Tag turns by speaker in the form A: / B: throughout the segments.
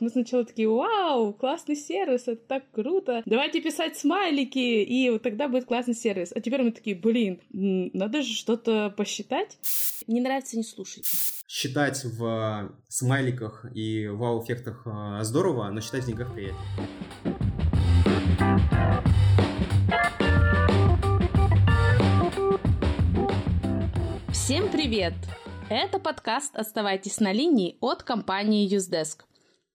A: Мы сначала такие, вау, классный сервис, это так круто, давайте писать смайлики, и вот тогда будет классный сервис. А теперь мы такие, блин, надо же что-то посчитать. Не нравится, не слушайте.
B: Считать в смайликах и вау-эффектах а, здорово, но считать в деньгах приятнее.
A: Всем привет! Это подкаст «Оставайтесь на линии» от компании Usedesk.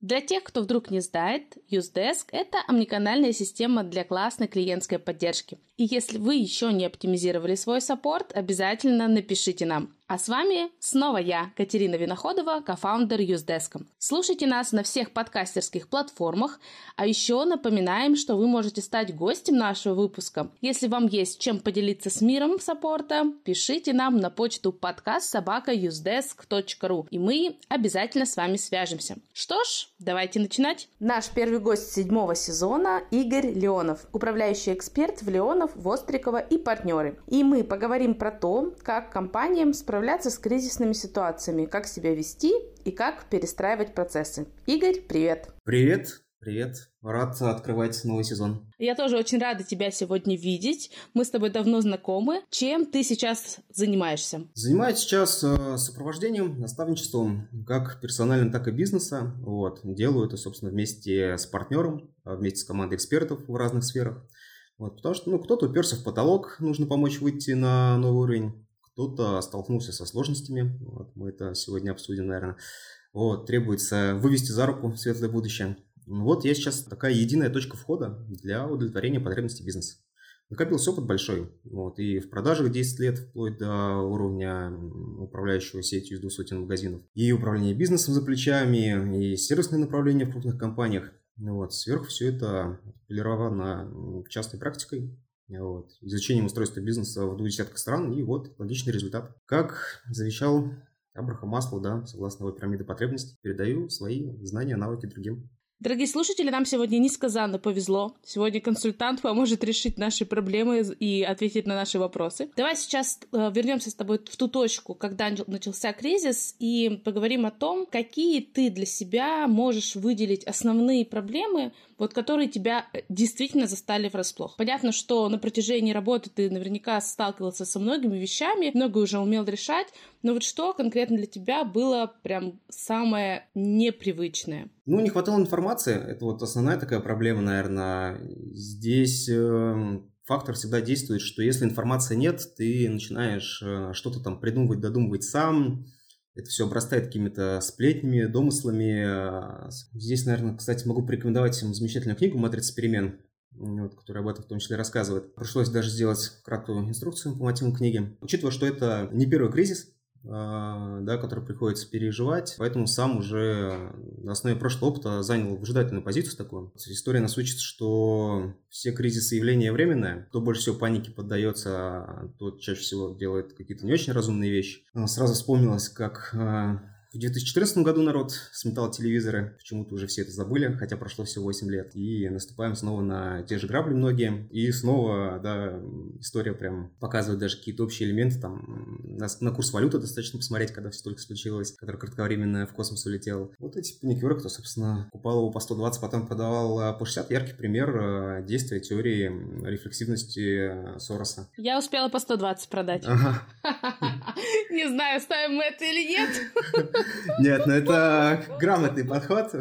A: Для тех, кто вдруг не знает, Usedesk – это омниканальная система для классной клиентской поддержки. И если вы еще не оптимизировали свой саппорт, обязательно напишите нам – а с вами снова я, Катерина Виноходова, кофаундер Юздеском. Слушайте нас на всех подкастерских платформах, а еще напоминаем, что вы можете стать гостем нашего выпуска. Если вам есть чем поделиться с миром саппорта, пишите нам на почту подкаст собака usedesk.ru, и мы обязательно с вами свяжемся. Что ж, давайте начинать. Наш первый гость седьмого сезона Игорь Леонов, управляющий эксперт в Леонов, Вострикова и партнеры. И мы поговорим про то, как компаниям справляться справляться с кризисными ситуациями, как себя вести и как перестраивать процессы. Игорь, привет!
B: Привет! Привет, рад открывать новый сезон.
A: Я тоже очень рада тебя сегодня видеть. Мы с тобой давно знакомы. Чем ты сейчас занимаешься?
B: Занимаюсь сейчас э, сопровождением, наставничеством, как персональным, так и бизнеса. Вот. Делаю это, собственно, вместе с партнером, а вместе с командой экспертов в разных сферах. Вот, потому что ну, кто-то уперся в потолок, нужно помочь выйти на новый уровень кто-то столкнулся со сложностями, вот, мы это сегодня обсудим, наверное, вот, требуется вывести за руку светлое будущее. Вот я сейчас такая единая точка входа для удовлетворения потребностей бизнеса. Накопился опыт большой, вот, и в продажах 10 лет, вплоть до уровня управляющего сетью из 200 магазинов, и управление бизнесом за плечами, и сервисные направления в крупных компаниях. Вот, сверху все это полировано частной практикой, вот, изучением устройства бизнеса в двух десятках стран, и вот логичный результат. Как завещал Абрахам Маслоу, да, согласно его пирамиде потребностей, передаю свои знания, навыки другим.
A: Дорогие слушатели, нам сегодня несказанно повезло. Сегодня консультант поможет решить наши проблемы и ответить на наши вопросы. Давай сейчас э, вернемся с тобой в ту точку, когда начался кризис, и поговорим о том, какие ты для себя можешь выделить основные проблемы, вот которые тебя э, действительно застали врасплох. Понятно, что на протяжении работы ты наверняка сталкивался со многими вещами, многое уже умел решать, но вот что конкретно для тебя было прям самое непривычное?
B: Ну, не хватало информации. Это вот основная такая проблема, наверное. Здесь э, фактор всегда действует, что если информации нет, ты начинаешь э, что-то там придумывать, додумывать сам. Это все обрастает какими-то сплетнями, домыслами. Здесь, наверное, кстати, могу порекомендовать им замечательную книгу «Матрица перемен», вот, которая об этом в том числе рассказывает. Пришлось даже сделать краткую инструкцию по мотивам книги. Учитывая, что это не первый кризис, да, который приходится переживать. Поэтому сам уже на основе прошлого опыта занял выжидательную позицию такую. История нас учит, что все кризисы явления временные. Кто больше всего панике поддается, тот чаще всего делает какие-то не очень разумные вещи. Сразу вспомнилось, как а, в 2014 году народ сметал телевизоры, почему-то уже все это забыли, хотя прошло всего 8 лет. И наступаем снова на те же грабли многие. И снова, да, история прям показывает даже какие-то общие элементы. Там на, на курс валюты достаточно посмотреть, когда все только случилось, который кратковременно в космос улетел. Вот эти паникеры, кто, собственно, купал его по 120, потом продавал а, по 60, яркий пример а, действия теории рефлексивности Сороса.
A: Я успела по 120 продать. Не знаю, ставим мы это или нет.
B: Нет, ну это грамотный подход.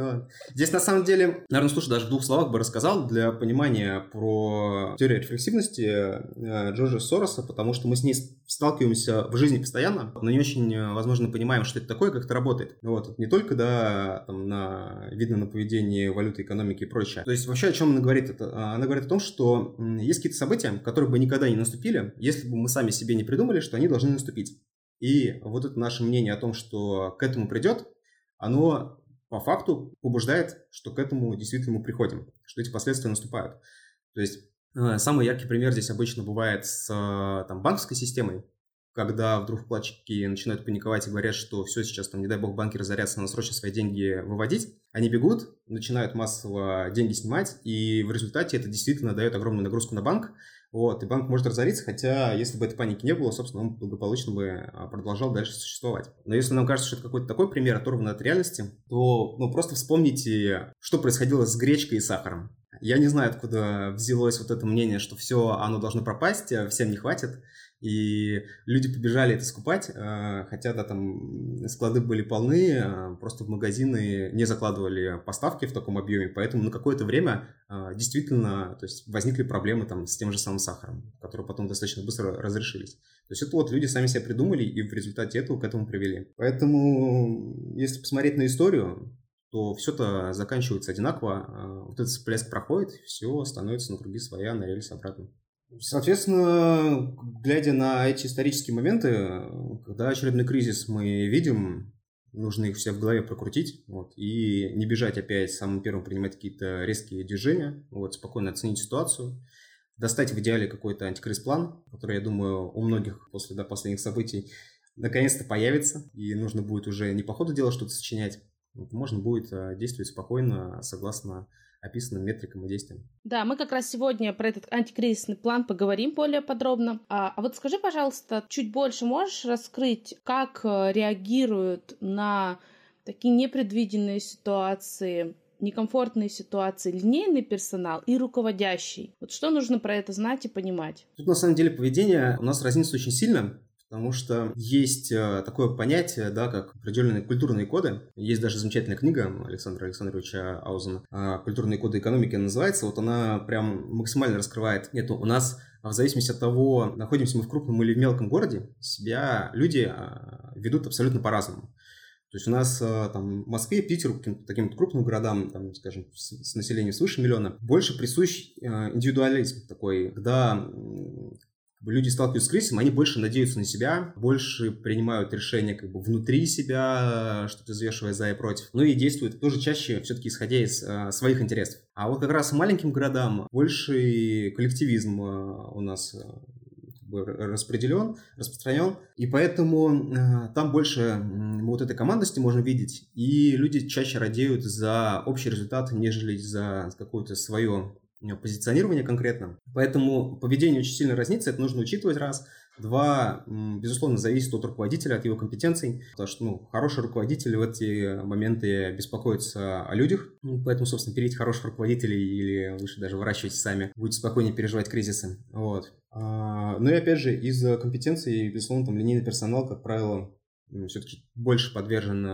B: Здесь на самом деле, наверное, слушай, даже в двух словах бы рассказал для понимания про теорию рефлексивности э, Джорджа Сороса, потому что мы с ней сталкиваемся в жизни постоянно, но не очень, э, возможно, понимаем, что это такое, как это работает. Вот, не только, да, там, на, видно на поведении валюты, экономики и прочее. То есть вообще о чем она говорит? А, она говорит о том, что есть какие-то события, которые бы никогда не наступили, если бы мы сами себе не придумали, что они должны наступить. И вот это наше мнение о том, что к этому придет, оно по факту побуждает, что к этому действительно мы приходим, что эти последствия наступают. То есть э, самый яркий пример здесь обычно бывает с э, там, банковской системой, когда вдруг вкладчики начинают паниковать и говорят, что все, сейчас там, не дай бог, банки разорятся, надо срочно свои деньги выводить, они бегут, начинают массово деньги снимать, и в результате это действительно дает огромную нагрузку на банк, вот, и банк может разориться, хотя если бы этой паники не было, собственно, он благополучно бы а, продолжал дальше существовать. Но если нам кажется, что это какой-то такой пример, оторванный от реальности, то ну, просто вспомните, что происходило с гречкой и сахаром. Я не знаю, откуда взялось вот это мнение, что все, оно должно пропасть, всем не хватит и люди побежали это скупать, э, хотя, да, там склады были полны, э, просто в магазины не закладывали поставки в таком объеме, поэтому на какое-то время э, действительно то есть, возникли проблемы там с тем же самым сахаром, которые потом достаточно быстро разрешились. То есть это вот люди сами себя придумали и в результате этого к этому привели. Поэтому, если посмотреть на историю, то все-то заканчивается одинаково, вот этот всплеск проходит, все становится на круги своя, на рельс обратно. Соответственно, глядя на эти исторические моменты, когда очередной кризис мы видим, нужно их все в голове прокрутить вот, и не бежать опять самым первым принимать какие-то резкие движения, вот, спокойно оценить ситуацию, достать в идеале какой-то антикризис-план, который, я думаю, у многих после да, последних событий наконец-то появится, и нужно будет уже не по ходу дела что-то сочинять, вот, можно будет а, действовать спокойно, согласно описанным метрикам и действиям.
A: Да, мы как раз сегодня про этот антикризисный план поговорим более подробно. А, а вот скажи, пожалуйста, чуть больше можешь раскрыть, как э, реагируют на такие непредвиденные ситуации некомфортные ситуации линейный персонал и руководящий. Вот что нужно про это знать и понимать?
B: Тут на самом деле поведение у нас разнится очень сильно. Потому что есть э, такое понятие, да, как определенные культурные коды. Есть даже замечательная книга Александра Александровича Аузена а, «Культурные коды экономики» называется. Вот она прям максимально раскрывает. Нет, у нас в зависимости от того, находимся мы в крупном или в мелком городе, себя люди а, ведут абсолютно по-разному. То есть у нас э, там Москве, Питеру, каким-то таким крупным городам, там, скажем, с, с населением свыше миллиона, больше присущ э, индивидуализм такой, когда люди сталкиваются с кризисом, они больше надеются на себя, больше принимают решения как бы внутри себя, что-то взвешивая за и против. Ну и действуют тоже чаще все-таки исходя из э, своих интересов. А вот как раз маленьким городам больше коллективизм э, у нас э, распределен, распространен, и поэтому э, там больше э, вот этой командности можно видеть, и люди чаще радеют за общий результат, нежели за какое-то свое позиционирование конкретно. Поэтому поведение очень сильно разнится, это нужно учитывать раз. Два, безусловно, зависит от руководителя, от его компетенций, потому что ну, хороший руководитель в эти моменты беспокоится о людях, ну, поэтому, собственно, перейти хороших руководителей или лучше даже выращивать сами, будет спокойнее переживать кризисы. Вот. А, ну и опять же, из компетенций, безусловно, там линейный персонал, как правило, все-таки больше подвержен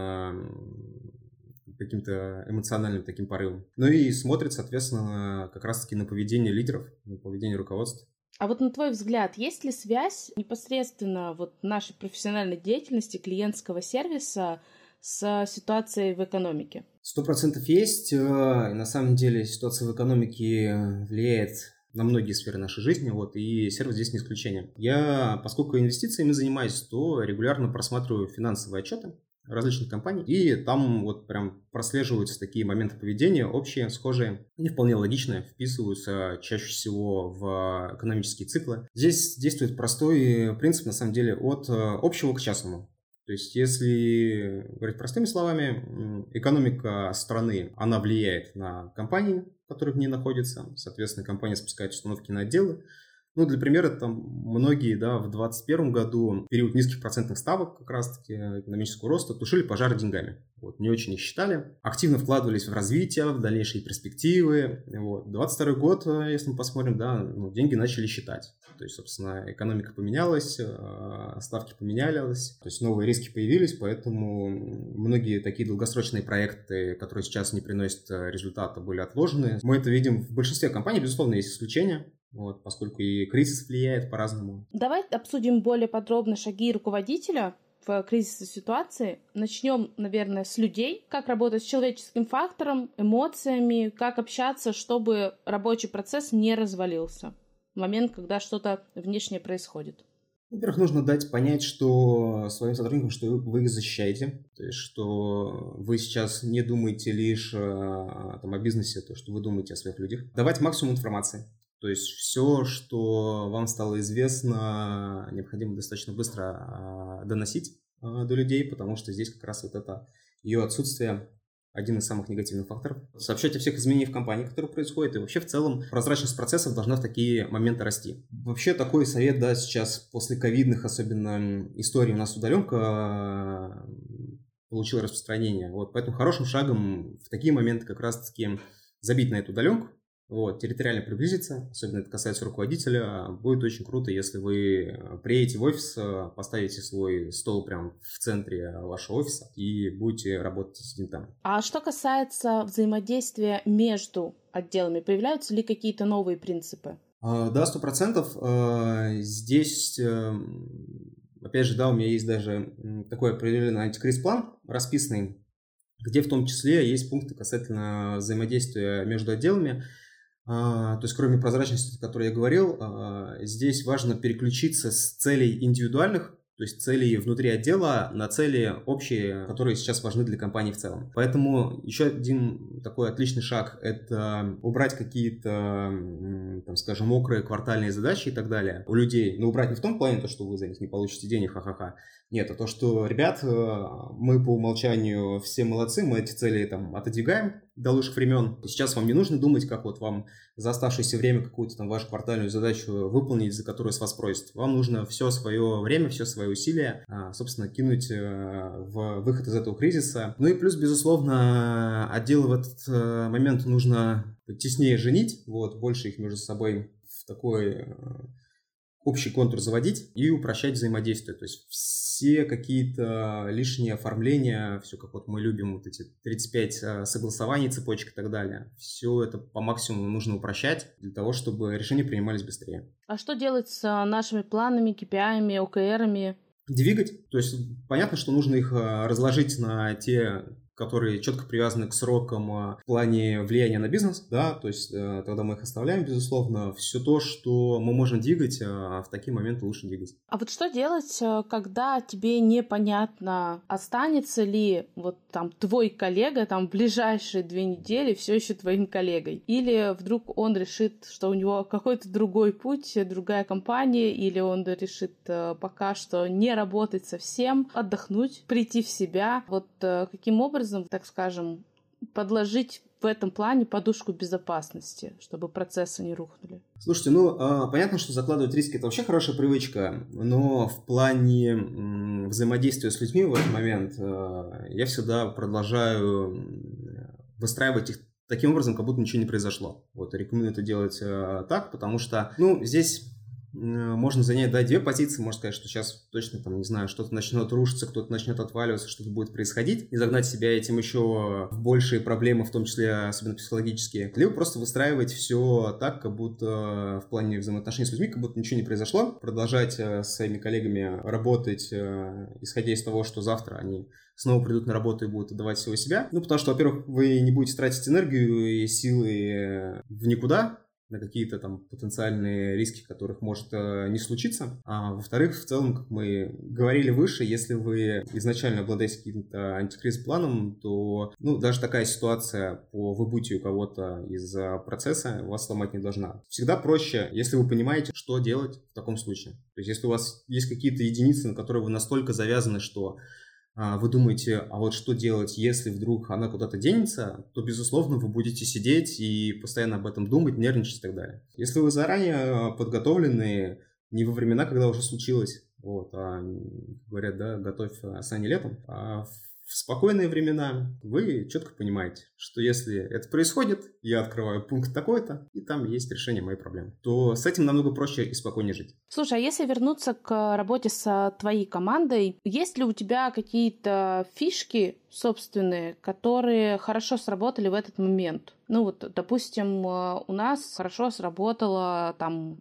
B: каким-то эмоциональным таким порывом. Ну и смотрит, соответственно, как раз-таки на поведение лидеров, на поведение руководства.
A: А вот на твой взгляд, есть ли связь непосредственно вот нашей профессиональной деятельности клиентского сервиса с ситуацией в экономике?
B: Сто процентов есть. Э, и на самом деле ситуация в экономике влияет на многие сферы нашей жизни, вот, и сервис здесь не исключение. Я, поскольку инвестициями занимаюсь, то регулярно просматриваю финансовые отчеты, различных компаний, и там вот прям прослеживаются такие моменты поведения, общие, схожие, не вполне логичные, вписываются чаще всего в экономические циклы. Здесь действует простой принцип, на самом деле, от э, общего к частному. То есть, если говорить простыми словами, экономика страны, она влияет на компании, которые в ней находятся. Соответственно, компания спускает установки на отделы, ну, для примера, там многие, да, в 2021 году, период низких процентных ставок, как раз-таки экономического роста, тушили пожары деньгами. Вот, не очень их считали. Активно вкладывались в развитие, в дальнейшие перспективы. Вот. 22 год, э, если мы посмотрим, да, ну, деньги начали считать. То есть, собственно, экономика поменялась, э, ставки поменялись, то есть новые риски появились, поэтому многие такие долгосрочные проекты, которые сейчас не приносят э, результата, были отложены. Мы это видим в большинстве компаний, безусловно, есть исключения вот, поскольку и кризис влияет по-разному.
A: Давай обсудим более подробно шаги руководителя в кризисной ситуации. Начнем, наверное, с людей, как работать с человеческим фактором, эмоциями, как общаться, чтобы рабочий процесс не развалился в момент, когда что-то внешнее происходит.
B: Во-первых, нужно дать понять, что своим сотрудникам, что вы их защищаете, то есть, что вы сейчас не думаете лишь э, там, о бизнесе, то, что вы думаете о своих людях. Давать максимум информации. То есть все, что вам стало известно, необходимо достаточно быстро а, доносить а, до людей, потому что здесь как раз вот это ее отсутствие один из самых негативных факторов. Сообщать о всех изменениях в компании, которые происходят, и вообще в целом прозрачность процессов должна в такие моменты расти. Вообще такой совет, да, сейчас после ковидных, особенно историй у нас удаленка получила распространение. Вот, поэтому хорошим шагом в такие моменты как раз-таки забить на эту удаленку, вот, территориально приблизиться, особенно это касается руководителя, будет очень круто, если вы приедете в офис, поставите свой стол прямо в центре вашего офиса и будете работать с ним там.
A: А что касается взаимодействия между отделами, появляются ли какие-то новые принципы?
B: А, да, сто процентов. А, здесь, эм, опять же, да, у меня есть даже такой определенный антикриз-план расписанный, где в том числе есть пункты касательно взаимодействия между отделами. А, то есть, кроме прозрачности, о которой я говорил, а, здесь важно переключиться с целей индивидуальных то есть цели внутри отдела на цели общие, которые сейчас важны для компании в целом. Поэтому еще один такой отличный шаг – это убрать какие-то, там, скажем, мокрые квартальные задачи и так далее у людей. Но убрать не в том плане, то, что вы за них не получите денег, ха-ха-ха. Нет, а то, что, ребят, э, мы по умолчанию все молодцы, мы эти цели там отодвигаем до лучших времен. Сейчас вам не нужно думать, как вот вам за оставшееся время какую-то там вашу квартальную задачу выполнить, за которую с вас просят. Вам нужно все свое время, все свои усилия, а, собственно, кинуть э, в выход из этого кризиса. Ну и плюс, безусловно, отделы в этот э, момент нужно теснее женить, вот, больше их между собой в такой э, общий контур заводить и упрощать взаимодействие. То есть все какие-то лишние оформления, все как вот мы любим, вот эти 35 а, согласований, цепочек и так далее, все это по максимуму нужно упрощать для того, чтобы решения принимались быстрее.
A: А что делать с а, нашими планами, KPI, ОКРами?
B: Двигать. То есть понятно, что нужно их а, разложить на те которые четко привязаны к срокам а, в плане влияния на бизнес, да, то есть э, тогда мы их оставляем, безусловно. Все то, что мы можем двигать, а, в такие моменты лучше двигать.
A: А вот что делать, э, когда тебе непонятно, останется ли вот там твой коллега там в ближайшие две недели все еще твоим коллегой? Или вдруг он решит, что у него какой-то другой путь, другая компания, или он решит э, пока что не работать совсем, отдохнуть, прийти в себя. Вот каким образом образом, так скажем, подложить в этом плане подушку безопасности, чтобы процессы не рухнули?
B: Слушайте, ну, а, понятно, что закладывать риски – это вообще хорошая привычка, но в плане взаимодействия с людьми в этот момент а, я всегда продолжаю выстраивать их таким образом, как будто ничего не произошло. Вот, рекомендую это делать а, так, потому что, ну, здесь можно занять, да, две позиции, можно сказать, что сейчас точно, там, не знаю, что-то начнет рушиться, кто-то начнет отваливаться, что-то будет происходить, и загнать себя этим еще в большие проблемы, в том числе, особенно психологические. Либо просто выстраивать все так, как будто в плане взаимоотношений с людьми, как будто ничего не произошло, продолжать э, с своими коллегами работать, э, исходя из того, что завтра они снова придут на работу и будут отдавать всего себя. Ну, потому что, во-первых, вы не будете тратить энергию и силы э, в никуда, на какие-то там потенциальные риски, которых может э, не случиться. А во-вторых, в целом, как мы говорили выше, если вы изначально обладаете каким-то антикриз-планом, то ну, даже такая ситуация по выбытию кого-то из процесса вас сломать не должна. Всегда проще, если вы понимаете, что делать в таком случае. То есть, если у вас есть какие-то единицы, на которые вы настолько завязаны, что вы думаете, а вот что делать, если вдруг она куда-то денется, то, безусловно, вы будете сидеть и постоянно об этом думать, нервничать и так далее. Если вы заранее а, подготовлены, не во времена, когда уже случилось, вот, а, говорят, да, готовь сани летом, а в спокойные времена вы четко понимаете, что если это происходит, я открываю пункт такой-то, и там есть решение моей проблемы, то с этим намного проще и спокойнее жить.
A: Слушай, а если вернуться к работе с твоей командой, есть ли у тебя какие-то фишки собственные, которые хорошо сработали в этот момент? Ну вот, допустим, у нас хорошо сработало там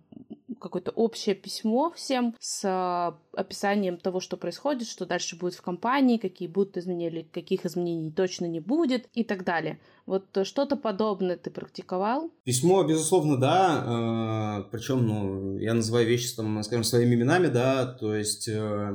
A: какое-то общее письмо всем с а, описанием того, что происходит, что дальше будет в компании, какие будут изменения, каких изменений точно не будет и так далее. Вот что-то подобное ты практиковал?
B: Письмо, безусловно, да. А, Причем, ну, я называю вещи, там, скажем, своими именами, да, то есть э,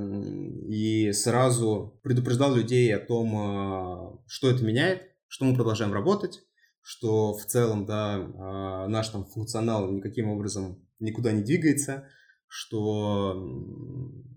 B: и сразу предупреждал людей о том, а, что это меняет, что мы продолжаем работать, что в целом, да, наш там функционал никаким образом никуда не двигается, что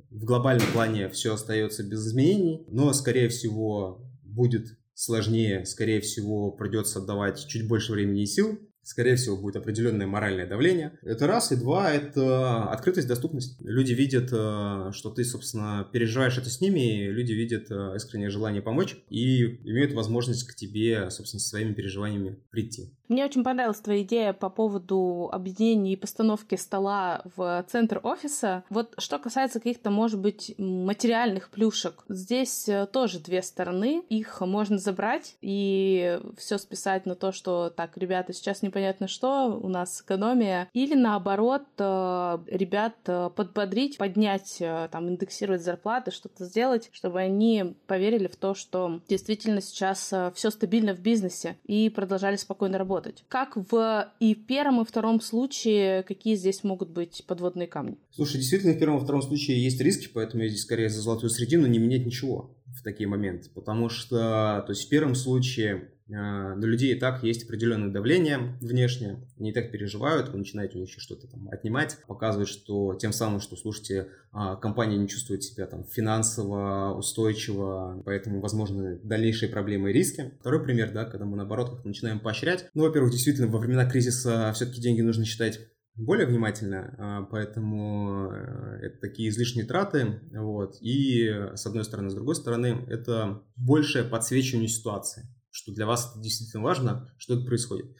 B: в глобальном плане все остается без изменений, но, скорее всего, будет сложнее, скорее всего, придется отдавать чуть больше времени и сил скорее всего, будет определенное моральное давление. Это раз. И два, это открытость, доступность. Люди видят, э, что ты, собственно, переживаешь это с ними, люди видят э, искреннее желание помочь и имеют возможность к тебе, собственно, со своими переживаниями прийти.
A: Мне очень понравилась твоя идея по поводу объединения и постановки стола в центр офиса. Вот что касается каких-то, может быть, материальных плюшек, здесь э, тоже две стороны. Их можно забрать и все списать на то, что так, ребята, сейчас не непонятно что, у нас экономия, или наоборот, э, ребят э, подбодрить, поднять, э, там, индексировать зарплаты, что-то сделать, чтобы они поверили в то, что действительно сейчас все стабильно в бизнесе и продолжали спокойно работать. Как в и первом, и втором случае, какие здесь могут быть подводные камни?
B: Слушай, действительно, в первом и втором случае есть риски, поэтому я здесь скорее за золотую средину не менять ничего в такие моменты, потому что, то есть в первом случае на людей и так есть определенное давление внешнее, они и так переживают, вы начинаете у них что-то там отнимать, показывать, что тем самым, что, слушайте, а, компания не чувствует себя там финансово устойчиво, поэтому возможны дальнейшие проблемы и риски. Второй пример, да, когда мы наоборот как начинаем поощрять. Ну, во-первых, действительно, во времена кризиса все-таки деньги нужно считать более внимательно, а, поэтому э, это такие излишние траты, вот, и с одной стороны, с другой стороны, это большее подсвечивание ситуации что для вас это действительно важно, что это происходит.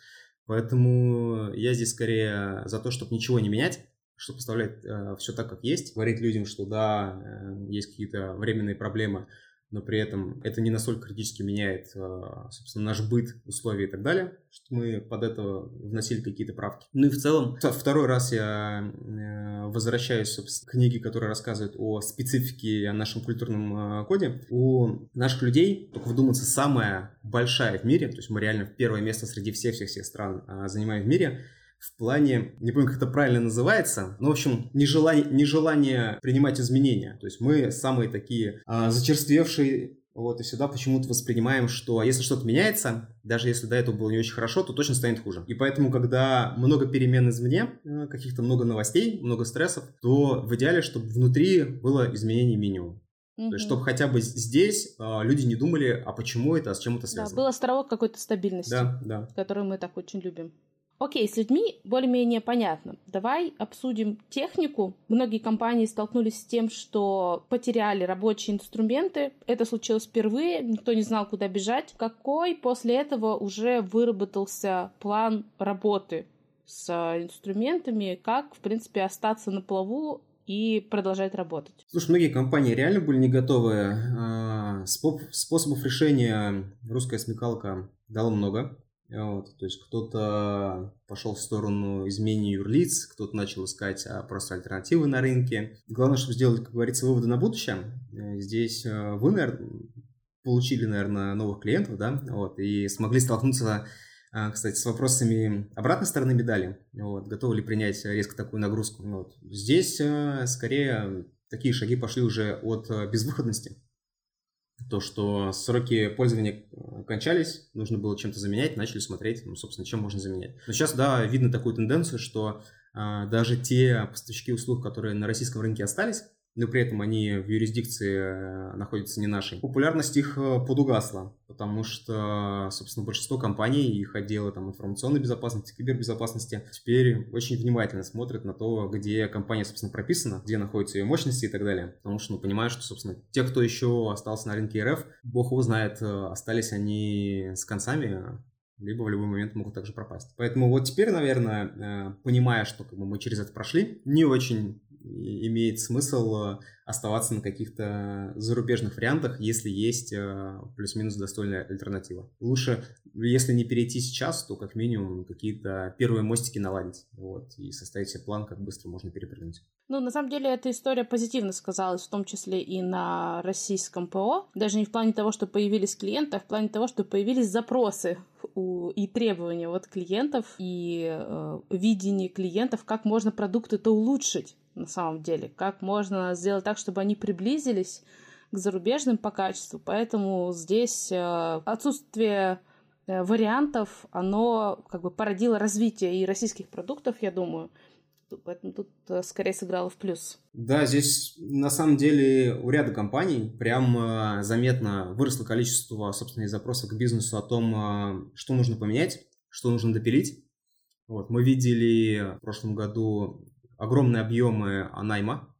B: Поэтому я здесь скорее за то, чтобы ничего не менять, чтобы поставлять э, все так, как есть, говорить людям, что да, э, есть какие-то временные проблемы, но при этом это не настолько критически меняет, а, собственно, наш быт, условия и так далее, что мы под это вносили какие-то правки. Ну и в целом, второй раз я э, возвращаюсь, собственно, к книге, которая рассказывает о специфике, о нашем культурном а, коде. У наших людей, только вдуматься, самая большая в мире, то есть мы реально первое место среди всех-всех-всех стран а, занимаем в мире, в плане, не помню, как это правильно называется, но, в общем, нежелание, нежелание принимать изменения. То есть мы самые такие а, зачерствевшие вот, и всегда почему-то воспринимаем, что если что-то меняется, даже если до этого было не очень хорошо, то точно станет хуже. И поэтому, когда много перемен извне, э, каких-то много новостей, много стрессов, то в идеале, чтобы внутри было изменение минимум. Mm-hmm. То есть, чтобы хотя бы здесь э, люди не думали, а почему это, а с чем это связано.
A: Да, был островок какой-то стабильности,
B: да, да.
A: который мы так очень любим. Окей, с людьми более-менее понятно. Давай обсудим технику. Многие компании столкнулись с тем, что потеряли рабочие инструменты. Это случилось впервые, никто не знал, куда бежать. Какой после этого уже выработался план работы с инструментами, как, в принципе, остаться на плаву и продолжать работать.
B: Слушай, многие компании реально были не готовы. А, способов решения русская смекалка дала много. Вот, то есть кто-то пошел в сторону изменения юрлиц, кто-то начал искать а, просто альтернативы на рынке. Главное, чтобы сделать, как говорится, выводы на будущее. Э, здесь э, вы, наверное, получили, наверное, новых клиентов, да, вот, и смогли столкнуться, а, кстати, с вопросами обратной стороны медали. Вот, готовы ли принять резко такую нагрузку? Вот. Здесь э, скорее такие шаги пошли уже от безвыходности то, что сроки пользования э, кончались, нужно было чем-то заменять, начали смотреть, ну, собственно, чем можно заменять. Но сейчас, да, видно такую тенденцию, что а, даже те поставщики услуг, которые на российском рынке остались, но при этом они в юрисдикции э, находятся не нашей. Популярность их э, подугасла, потому что, собственно, большинство компаний, их отделы там, информационной безопасности, кибербезопасности теперь очень внимательно смотрят на то, где компания, собственно, прописана, где находятся ее мощности и так далее. Потому что, ну, понимают, что, собственно, те, кто еще остался на рынке РФ, бог его знает, э, остались они с концами, либо в любой момент могут также пропасть. Поэтому вот теперь, наверное, понимая, что как бы, мы через это прошли, не очень имеет смысл э, оставаться на каких-то зарубежных вариантах, если есть э, плюс-минус достойная альтернатива. Лучше, если не перейти сейчас, то как минимум какие-то первые мостики наладить вот, и составить себе план, как быстро можно перепрыгнуть.
A: Ну, на самом деле, эта история позитивно сказалась, в том числе и на российском ПО. Даже не в плане того, что появились клиенты, а в плане того, что появились запросы у, и требования от клиентов, и э, видение клиентов, как можно продукты-то улучшить на самом деле, как можно сделать так, чтобы они приблизились к зарубежным по качеству. Поэтому здесь э, отсутствие э, вариантов, оно как бы породило развитие и российских продуктов, я думаю. Поэтому тут э, скорее сыграло в плюс.
B: Да, здесь на самом деле у ряда компаний прям заметно выросло количество, собственно, запросов к бизнесу о том, что нужно поменять, что нужно допилить. Вот, мы видели в прошлом году огромные объемы найма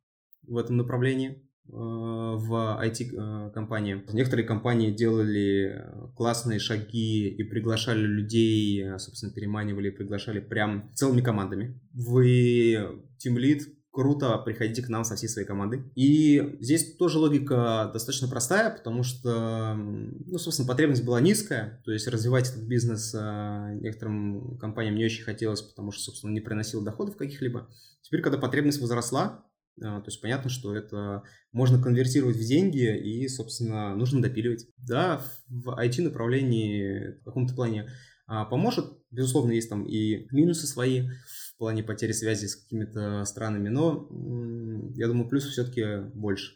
B: в этом направлении. Э, в IT-компании. Э, Некоторые компании делали классные шаги и приглашали людей, э, собственно, переманивали и приглашали прям целыми командами. Вы тимлид, круто, приходите к нам со всей своей командой. И здесь тоже логика достаточно простая, потому что, ну, собственно, потребность была низкая, то есть развивать этот бизнес некоторым компаниям не очень хотелось, потому что, собственно, не приносил доходов каких-либо. Теперь, когда потребность возросла, а, то есть понятно, что это можно конвертировать в деньги и, собственно, нужно допиливать. Да, в IT-направлении в каком-то плане а, поможет. Безусловно, есть там и минусы свои плане потери связи с какими-то странами, но я думаю, плюс все-таки больше.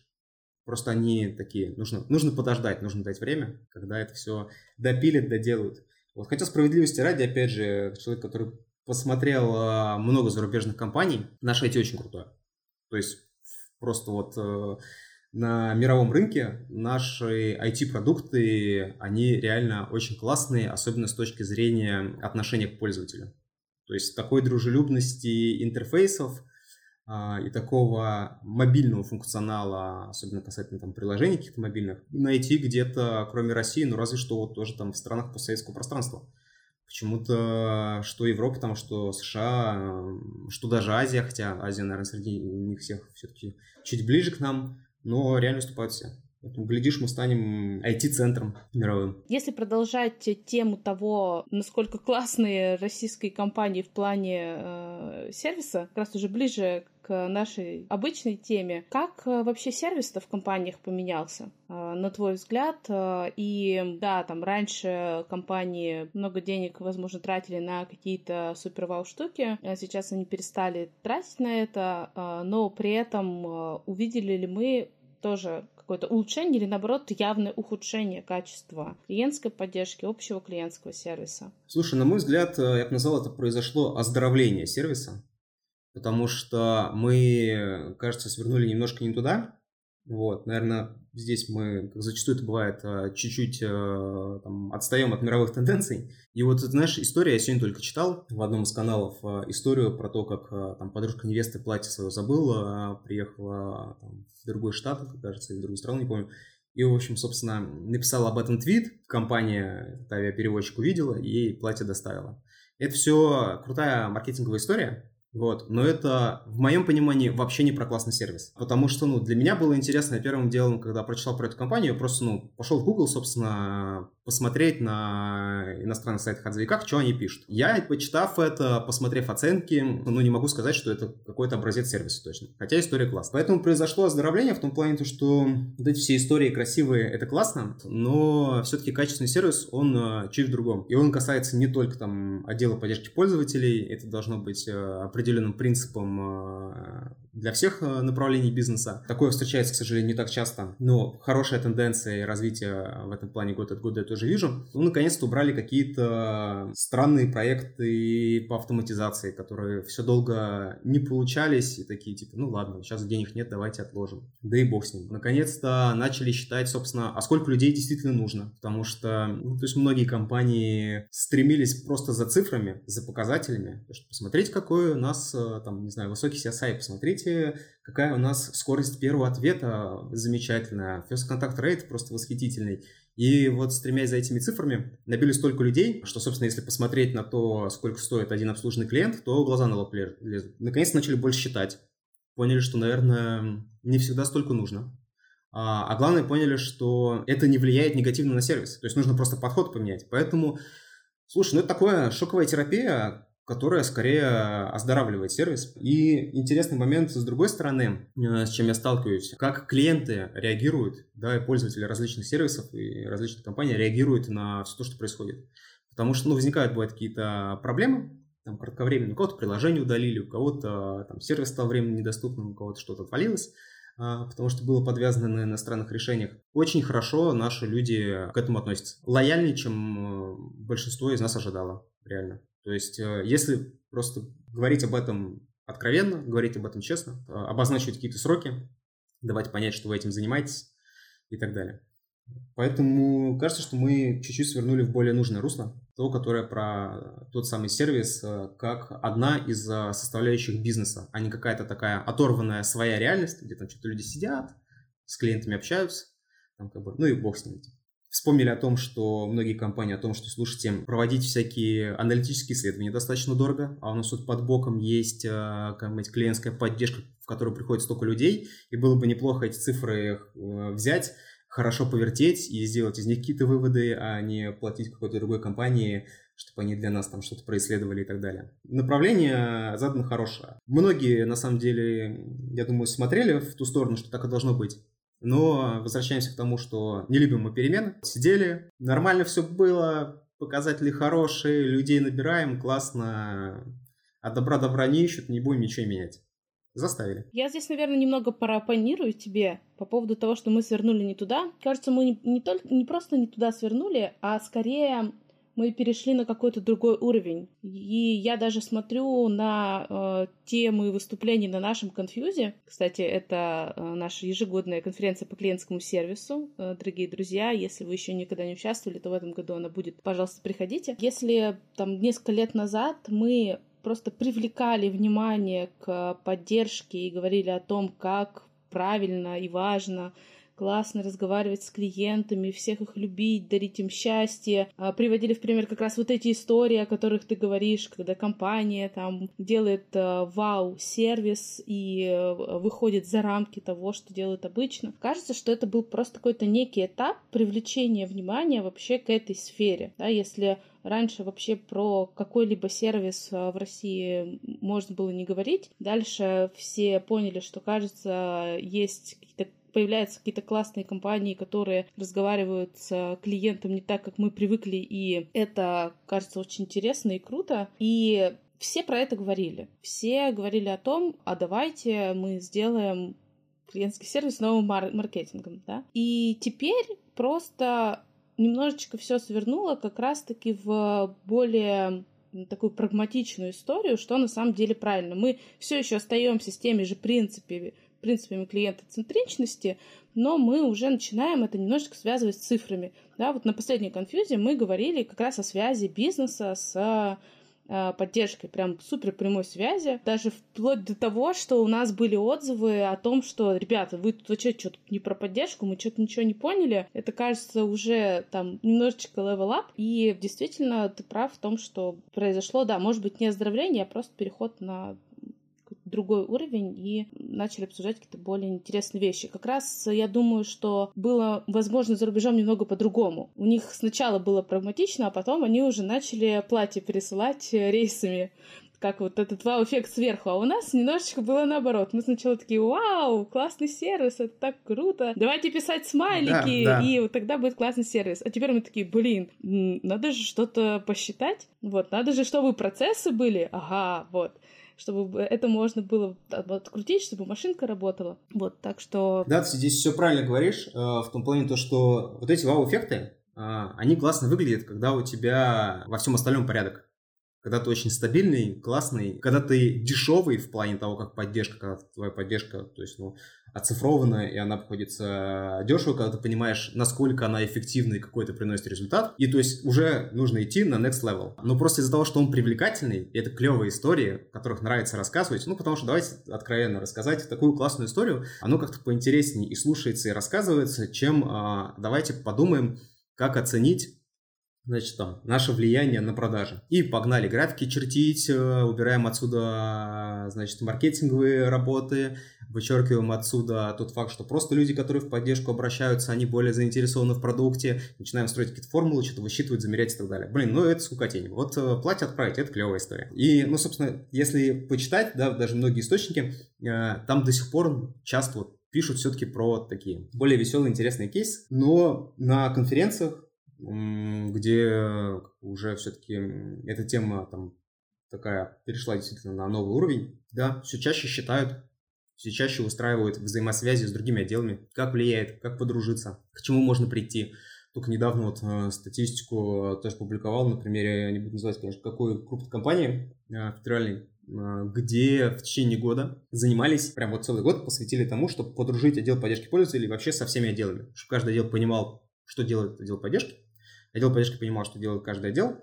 B: Просто они такие, нужно, нужно подождать, нужно дать время, когда это все допилят, доделают. Вот, хотя справедливости ради, опять же, человек, который посмотрел а, много зарубежных компаний, наш IT очень крутой. То есть просто вот э, на мировом рынке наши IT-продукты, они реально очень классные, особенно с точки зрения отношения к пользователю. То есть такой дружелюбности интерфейсов а, и такого мобильного функционала, особенно касательно там приложений каких-то мобильных, найти где-то, кроме России, ну разве что вот тоже там в странах постсоветского пространства. Почему-то что Европа, там, что США, что даже Азия, хотя Азия, наверное, среди них всех все-таки чуть ближе к нам, но реально уступают все. Поэтому, глядишь, мы станем IT-центром мировым.
A: Если продолжать тему того, насколько классные российские компании в плане э, сервиса, как раз уже ближе к нашей обычной теме, как э, вообще сервис-то в компаниях поменялся, э, на твой взгляд? Э, и да, там раньше компании много денег, возможно, тратили на какие-то супер-вау штуки, сейчас они перестали тратить на это, но при этом увидели ли мы тоже какое-то улучшение или, наоборот, явное ухудшение качества клиентской поддержки, общего клиентского сервиса?
B: Слушай, на мой взгляд, э, я бы назвал это произошло оздоровление сервиса, потому что мы, кажется, свернули немножко не туда, вот, наверное, здесь мы, как зачастую это бывает, э, чуть-чуть э, там, отстаем от мировых тенденций. И вот, знаешь, история, я сегодня только читал в одном из каналов э, историю про то, как там подружка невесты платье свое забыла, приехала там, в другой штат, кажется, или в другую страну, не помню. И, в общем, собственно, написала об этом твит, компания, авиаперевозчик увидела и ей платье доставила. Это все крутая маркетинговая история, вот. Но это, в моем понимании, вообще не про классный сервис. Потому что, ну, для меня было интересно, я первым делом, когда прочитал про эту компанию, я просто, ну, пошел в Google, собственно, посмотреть на иностранных сайтах отзывы, как, что они пишут. Я, почитав это, посмотрев оценки, ну, не могу сказать, что это какой-то образец сервиса точно. Хотя история классная. Поэтому произошло оздоровление в том плане, что вот эти все истории красивые, это классно, но все-таки качественный сервис, он э, чуть в другом. И он касается не только там отдела поддержки пользователей, это должно быть определенно определенным принципом э, для всех э, направлений бизнеса. Такое встречается, к сожалению, не так часто, но хорошая тенденция и развитие в этом плане год от года я тоже вижу. Ну, наконец-то убрали какие-то странные проекты по автоматизации, которые все долго не получались, и такие типа, ну ладно, сейчас денег нет, давайте отложим. Да и бог с ним. Наконец-то начали считать, собственно, а сколько людей действительно нужно, потому что, ну, то есть многие компании стремились просто за цифрами, за показателями, что посмотреть, какой у нас э, там, не знаю, высокий CSI, посмотрите, какая у нас скорость первого ответа замечательная, first contact rate просто восхитительный. И вот стремясь за этими цифрами, набили столько людей, что, собственно, если посмотреть на то, сколько стоит один обслуженный клиент, то глаза на лоб лезут. Наконец начали больше считать. Поняли, что, наверное, не всегда столько нужно. А, а главное, поняли, что это не влияет негативно на сервис. То есть нужно просто подход поменять. Поэтому, слушай, ну это такое шоковая терапия, которая скорее оздоравливает сервис. И интересный момент с другой стороны, э, с чем я сталкиваюсь, как клиенты реагируют, да, и пользователи различных сервисов и различных компаний реагируют на все то, что происходит. Потому что, ну, возникают, бывают какие-то проблемы, там, кратковременно, у кого-то приложение удалили, у кого-то там сервис стал временно недоступным, у кого-то что-то отвалилось. а, потому что было подвязано на иностранных решениях. Очень хорошо наши люди к этому относятся. Лояльнее, чем э, большинство из нас ожидало, реально. То есть, э, если просто говорить об этом откровенно, говорить об этом честно, э, обозначивать какие-то сроки, давать понять, что вы этим занимаетесь и так далее. Поэтому кажется, что мы чуть-чуть свернули в более нужное русло, то, которое про тот самый сервис, э, как одна из э, составляющих бизнеса, а не какая-то такая оторванная своя реальность, где там что-то люди сидят, с клиентами общаются, там как бы, ну и бог с ним. Вспомнили о том, что многие компании, о том, что, слушайте, проводить всякие аналитические исследования достаточно дорого, а у нас тут под боком есть э, как клиентская поддержка, в которую приходит столько людей, и было бы неплохо эти цифры взять, хорошо повертеть и сделать из них какие-то выводы, а не платить какой-то другой компании, чтобы они для нас там что-то происследовали и так далее. Направление задано хорошее. Многие, на самом деле, я думаю, смотрели в ту сторону, что так и должно быть. Но возвращаемся к тому, что не любим мы перемены. Сидели, нормально все было, показатели хорошие, людей набираем, классно. А добра добра не ищут, не будем ничего менять. Заставили.
A: Я здесь, наверное, немного парапонирую тебе по поводу того, что мы свернули не туда. Кажется, мы не, не, только, не просто не туда свернули, а скорее мы перешли на какой-то другой уровень. И я даже смотрю на э, темы выступлений на нашем конфьюзе. Кстати, это э, наша ежегодная конференция по клиентскому сервису. Э, дорогие друзья, если вы еще никогда не участвовали, то в этом году она будет. Пожалуйста, приходите. Если там несколько лет назад мы просто привлекали внимание к поддержке и говорили о том, как правильно и важно классно разговаривать с клиентами, всех их любить, дарить им счастье. А, приводили в пример как раз вот эти истории, о которых ты говоришь, когда компания там делает э, вау-сервис и э, выходит за рамки того, что делают обычно. Кажется, что это был просто какой-то некий этап привлечения внимания вообще к этой сфере. Да, если Раньше вообще про какой-либо сервис э, в России можно было не говорить. Дальше все поняли, что, кажется, есть какие-то появляются какие-то классные компании, которые разговаривают с клиентом не так, как мы привыкли, и это кажется очень интересно и круто. И все про это говорили. Все говорили о том, а давайте мы сделаем клиентский сервис новым мар- маркетингом, да. И теперь просто немножечко все свернуло как раз-таки в более такую прагматичную историю, что на самом деле правильно. Мы все еще остаемся с теми же принципами, принципами клиентоцентричности, но мы уже начинаем это немножечко связывать с цифрами. Да, вот на последней конфьюзе мы говорили как раз о связи бизнеса с э, поддержкой, прям супер прямой связи, даже вплоть до того, что у нас были отзывы о том, что, ребята, вы тут вообще что-то не про поддержку, мы что-то ничего не поняли. Это, кажется, уже там немножечко level up, и действительно ты прав в том, что произошло, да, может быть, не оздоровление, а просто переход на другой уровень и начали обсуждать какие-то более интересные вещи. Как раз я думаю, что было, возможно, за рубежом немного по-другому. У них сначала было прагматично, а потом они уже начали платье пересылать рейсами как вот этот вау-эффект сверху, а у нас немножечко было наоборот. Мы сначала такие, вау, классный сервис, это так круто, давайте писать смайлики, да, да. и вот тогда будет классный сервис. А теперь мы такие, блин, надо же что-то посчитать, вот, надо же, чтобы процессы были, ага, вот чтобы это можно было открутить, чтобы машинка работала. Вот, так что...
B: Да, ты здесь все правильно говоришь, э, в том плане то, что вот эти вау-эффекты, э, они классно выглядят, когда у тебя во всем остальном порядок когда ты очень стабильный, классный, когда ты дешевый в плане того, как поддержка, когда твоя поддержка, то есть, ну, оцифрована, и она обходится дешево, когда ты понимаешь, насколько она эффективна и какой это приносит результат. И то есть уже нужно идти на next level. Но просто из-за того, что он привлекательный, и это клевые истории, которых нравится рассказывать, ну, потому что давайте откровенно рассказать такую классную историю, оно как-то поинтереснее и слушается, и рассказывается, чем а, давайте подумаем, как оценить значит, там, наше влияние на продажи. И погнали графики чертить, э, убираем отсюда, значит, маркетинговые работы, вычеркиваем отсюда тот факт, что просто люди, которые в поддержку обращаются, они более заинтересованы в продукте, начинаем строить какие-то формулы, что-то высчитывать, замерять и так далее. Блин, ну это скукотень. Вот э, платье отправить, это клевая история. И, ну, собственно, если почитать, да, даже многие источники, э, там до сих пор часто вот пишут все-таки про такие более веселые, интересные кейсы, но на конференциях где уже все-таки эта тема там такая перешла действительно на новый уровень, да, все чаще считают все чаще устраивают взаимосвязи с другими отделами, как влияет, как подружиться, к чему можно прийти. Только недавно вот э, статистику э, тоже публиковал на примере, не буду называть, конечно, какой крупной компании э, федеральной, где в течение года занимались, прям вот целый год посвятили тому, чтобы подружить отдел поддержки пользователей вообще со всеми отделами, чтобы каждый отдел понимал, что делает отдел поддержки, отдел поддержки понимал, что делает каждый отдел,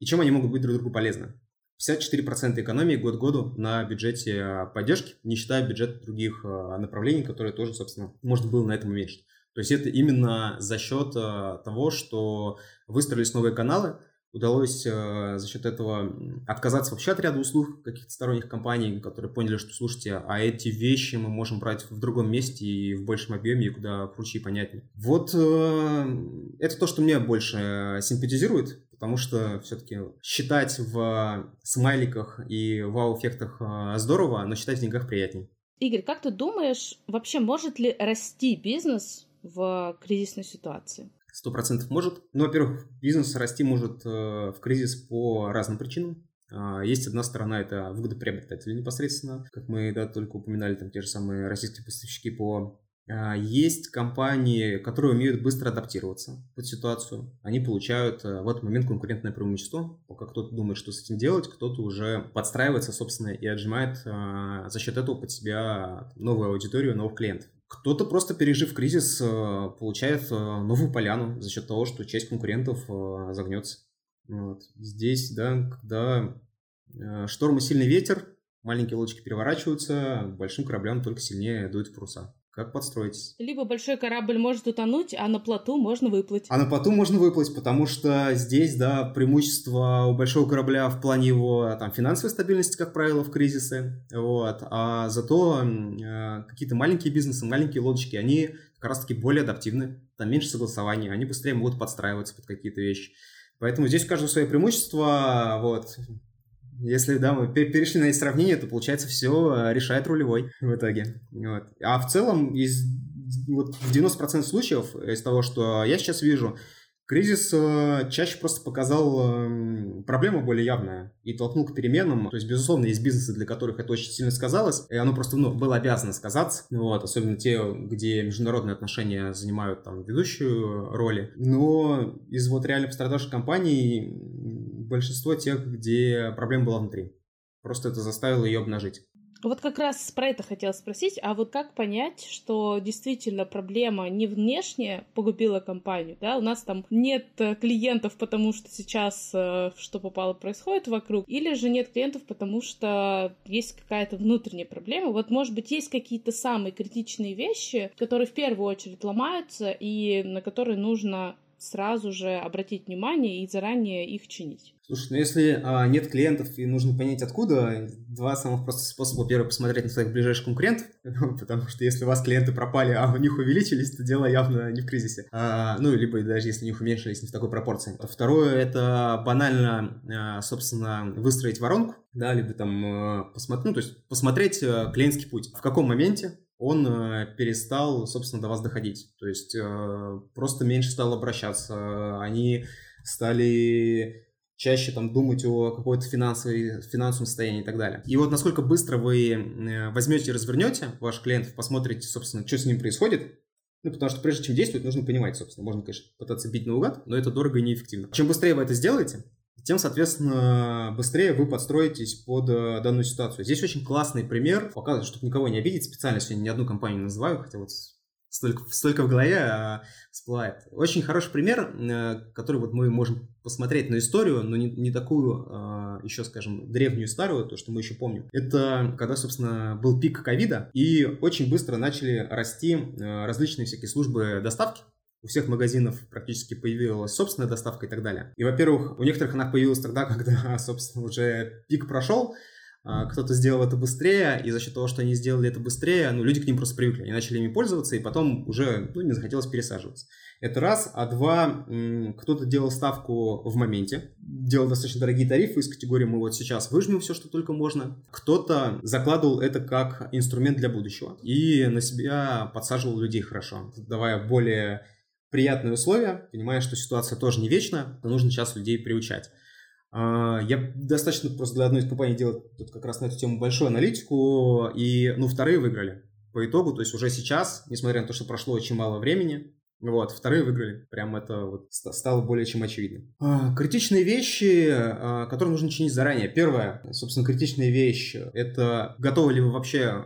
B: и чем они могут быть друг другу полезны. 54% экономии год году на бюджете поддержки, не считая бюджет других направлений, которые тоже, собственно, можно было на этом уменьшить. То есть это именно за счет э, того, что выстроились новые каналы, удалось э, за счет этого отказаться вообще от ряда услуг каких-то сторонних компаний, которые поняли, что, слушайте, а эти вещи мы можем брать в другом месте и в большем объеме, и куда круче и понятнее. Вот э, это то, что мне больше симпатизирует, потому что все-таки считать в смайликах и вау-эффектах здорово, но считать в деньгах приятнее.
A: Игорь, как ты думаешь, вообще может ли расти бизнес в кризисной ситуации?
B: Сто процентов может. Ну, во-первых, бизнес расти может э, в кризис по разным причинам. А, есть одна сторона, это выгодоприобретатели непосредственно, как мы да, только упоминали, там те же самые российские поставщики по а, есть компании, которые умеют быстро адаптироваться под ситуацию. Они получают э, в этот момент конкурентное преимущество. Пока кто-то думает, что с этим делать, кто-то уже подстраивается, собственно, и отжимает а, за счет этого под себя новую аудиторию, новых клиентов. Кто-то просто, пережив кризис, э, получает э, новую поляну за счет того, что часть конкурентов э, загнется. Вот. Здесь, да, когда шторм и сильный ветер, маленькие лодочки переворачиваются, большим кораблям только сильнее дует в паруса. Как подстроитесь?
A: Либо большой корабль может утонуть, а на плоту можно выплыть.
B: А на плоту можно выплыть, потому что здесь, да, преимущество у большого корабля в плане его там, финансовой стабильности, как правило, в кризисы. Вот. А зато э, какие-то маленькие бизнесы, маленькие лодочки, они как раз-таки более адаптивны. Там меньше согласований, они быстрее могут подстраиваться под какие-то вещи. Поэтому здесь у каждого свое преимущество. Вот. Если, да, мы перешли на эти сравнения, то, получается, все э, решает рулевой в итоге. Вот. А в целом, из, вот в 90% случаев из того, что я сейчас вижу, Кризис э, чаще просто показал э, проблему более явная и толкнул к переменам. То есть, безусловно, есть бизнесы, для которых это очень сильно сказалось, и оно просто ну, было обязано сказаться. Вот, особенно те, где международные отношения занимают там ведущую роли. Но из вот реально пострадавших компаний большинство тех, где проблема была внутри. Просто это заставило ее обнажить.
A: Вот как раз про это хотела спросить, а вот как понять, что действительно проблема не внешне погубила компанию, да, у нас там нет э, клиентов, потому что сейчас э, что попало происходит вокруг, или же нет клиентов, потому что есть какая-то внутренняя проблема. Вот, может быть, есть какие-то самые критичные вещи, которые в первую очередь ломаются и на которые нужно сразу же обратить внимание и заранее их чинить.
B: Слушай, ну если а, нет клиентов и нужно понять откуда, два самых простых способа. Первый, посмотреть на своих ближайших конкурентов, потому что если у вас клиенты пропали, а у них увеличились, то дело явно не в кризисе. А, ну, либо даже если у них уменьшились не в такой пропорции. Второе, это банально, а, собственно, выстроить воронку, да, либо там а, посмотреть, ну, то есть посмотреть а, клиентский путь. В каком моменте он э, перестал, собственно, до вас доходить. То есть э, просто меньше стал обращаться, они стали чаще там думать о какой-то финансовой, финансовом состоянии и так далее. И вот насколько быстро вы э, возьмете и развернете ваших клиентов, посмотрите, собственно, что с ним происходит, ну, потому что прежде чем действовать, нужно понимать, собственно. Можно, конечно, пытаться бить наугад, но это дорого и неэффективно. Чем быстрее вы это сделаете, тем, соответственно, быстрее вы подстроитесь под э, данную ситуацию. Здесь очень классный пример, показывает, чтобы никого не обидеть, специально сегодня ни одну компанию не называю, хотя вот столько, столько в голове а, всплывает. Очень хороший пример, э, который вот мы можем посмотреть на историю, но не, не такую а, еще, скажем, древнюю старую, то, что мы еще помним. Это когда, собственно, был пик ковида, и очень быстро начали расти э, различные всякие службы доставки, у всех магазинов практически появилась собственная доставка и так далее. И, во-первых, у некоторых она появилась тогда, когда, собственно, уже пик прошел, а, кто-то сделал это быстрее, и за счет того, что они сделали это быстрее, ну, люди к ним просто привыкли, они начали ими пользоваться, и потом уже, ну, не захотелось пересаживаться. Это раз. А два, кто-то делал ставку в моменте, делал достаточно дорогие тарифы из категории «мы вот сейчас выжмем все, что только можно». Кто-то закладывал это как инструмент для будущего и на себя подсаживал людей хорошо, давая более приятные условия, понимая, что ситуация тоже не вечна, то нужно сейчас людей приучать. А, я достаточно просто для одной из компаний делал тут как раз на эту тему большую аналитику, и, ну, вторые выиграли по итогу, то есть уже сейчас, несмотря на то, что прошло очень мало времени, вот, вторые выиграли. Прям это вот стало более чем очевидно. А, критичные вещи, а, которые нужно чинить заранее. Первое, собственно, критичная вещь – это готовы ли вы вообще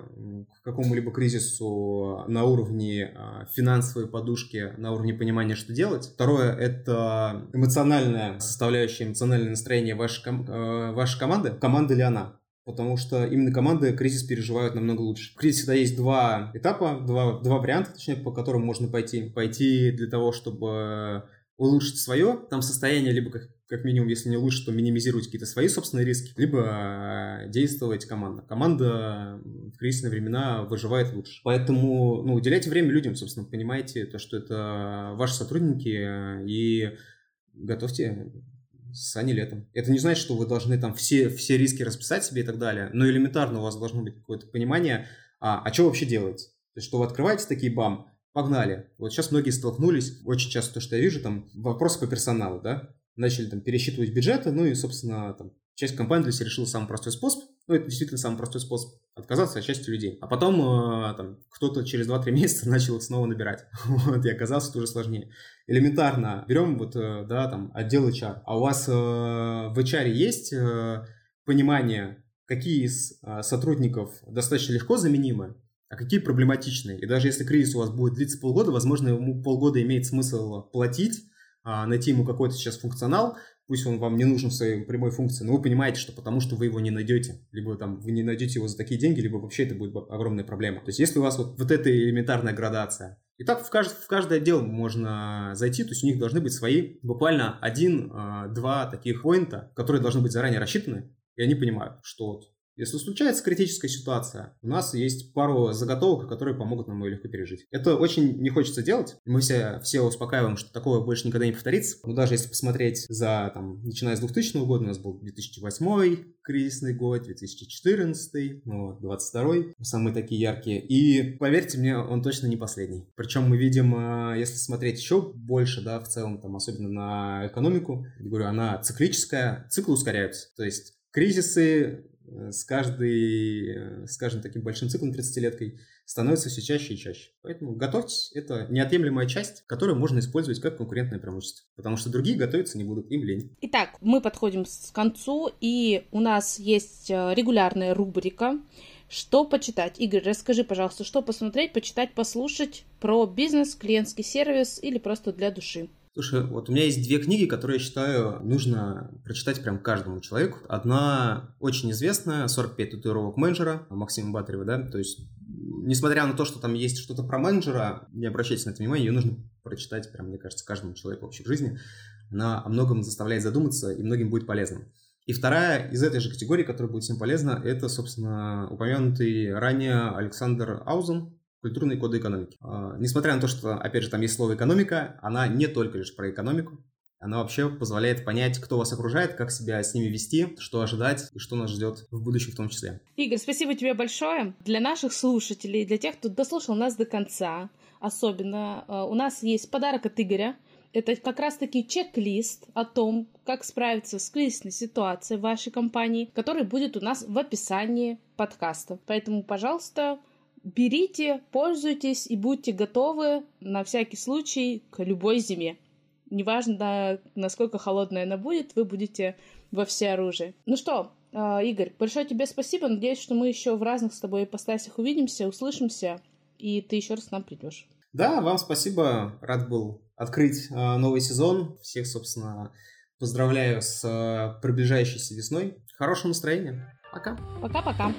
B: к какому-либо кризису на уровне а, финансовой подушки, на уровне понимания, что делать. Второе – это эмоциональная составляющая, эмоциональное настроение вашей, ком- а, вашей команды. Команда ли она? Потому что именно команды кризис переживают намного лучше. В кризисе всегда есть два этапа, два, два варианта, точнее, по которым можно пойти. Пойти для того, чтобы улучшить свое там состояние, либо как, как минимум, если не лучше, то минимизировать какие-то свои собственные риски, либо э, действовать команда. Команда в кризисные времена выживает лучше. Поэтому ну, уделяйте время людям, собственно, понимаете, то, что это ваши сотрудники, э, и готовьте с Ани Летом. Это не значит, что вы должны там все, все риски расписать себе и так далее, но элементарно у вас должно быть какое-то понимание, а, а что вообще делать? То есть, что вы открываете такие бам, погнали. Вот сейчас многие столкнулись, очень часто то, что я вижу, там вопросы по персоналу, да, начали там пересчитывать бюджеты, ну и, собственно, там часть компаний для себя решила самый простой способ. Ну, это действительно самый простой способ отказаться от части людей. А потом э, там, кто-то через 2-3 месяца начал их снова набирать. вот, и оказалось, это уже сложнее. Элементарно берем вот, э, да, там, отдел HR. А у вас э, в HR есть э, понимание, какие из э, сотрудников достаточно легко заменимы, а какие проблематичные. И даже если кризис у вас будет длиться полгода, возможно, ему полгода имеет смысл платить, а, найти ему какой-то сейчас функционал, пусть он вам не нужен в своей прямой функции, но вы понимаете, что потому что вы его не найдете, либо там вы не найдете его за такие деньги, либо вообще это будет огромная проблема. То есть если у вас вот, вот эта элементарная градация, и так в, кажд, в каждый отдел можно зайти, то есть у них должны быть свои буквально один-два таких поинта, которые должны быть заранее рассчитаны, и они понимают, что вот если случается критическая ситуация, у нас есть пару заготовок, которые помогут нам ее легко пережить. Это очень не хочется делать. Мы все, все успокаиваем, что такого больше никогда не повторится. Но даже если посмотреть за, там, начиная с 2000 года, у нас был 2008 кризисный год, 2014, ну, 22 самые такие яркие. И поверьте мне, он точно не последний. Причем мы видим, а, если смотреть еще больше, да, в целом, там, особенно на экономику, я говорю, она циклическая, циклы ускоряются. То есть кризисы Э, с каждой, э, скажем, таким большим циклом 30-леткой становится все чаще и чаще. Поэтому готовьтесь, это неотъемлемая часть, которую можно использовать как конкурентное преимущество, потому что другие готовиться не будут, им лень.
A: Итак, мы подходим к концу, и у нас есть э, регулярная рубрика что почитать? Игорь, расскажи, пожалуйста, что посмотреть, почитать, послушать про бизнес, клиентский сервис или просто для души?
B: Слушай, вот у меня есть две книги, которые я считаю нужно прочитать прям каждому человеку. Одна очень известная, 45 татуировок менеджера Максима Батарева, да, то есть несмотря на то, что там есть что-то про менеджера, не обращайте на это внимание, ее нужно прочитать, прям, мне кажется, каждому человеку вообще в жизни. Она о многом заставляет задуматься и многим будет полезным. И вторая из этой же категории, которая будет всем полезна, это, собственно, упомянутый ранее Александр Аузен, культурные коды экономики. А, несмотря на то, что, опять же, там есть слово экономика, она не только лишь про экономику, она вообще позволяет понять, кто вас окружает, как себя с ними вести, что ожидать и что нас ждет в будущем в том числе.
A: Игорь, спасибо тебе большое. Для наших слушателей, для тех, кто дослушал нас до конца, особенно, а, у нас есть подарок от Игоря. Это как раз-таки чек-лист о том, как справиться с кризисной ситуацией в вашей компании, который будет у нас в описании подкаста. Поэтому, пожалуйста, берите, пользуйтесь и будьте готовы на всякий случай к любой зиме. Неважно, насколько холодная она будет, вы будете во все оружие. Ну что, а, Игорь, большое тебе спасибо. Надеюсь, что мы еще в разных с тобой ипостасях увидимся, услышимся, и ты еще раз к нам придешь.
B: Да, вам спасибо. Рад был открыть а, новый сезон. Всех, собственно, поздравляю с а, приближающейся весной. Хорошего настроения. Пока.
A: Пока-пока.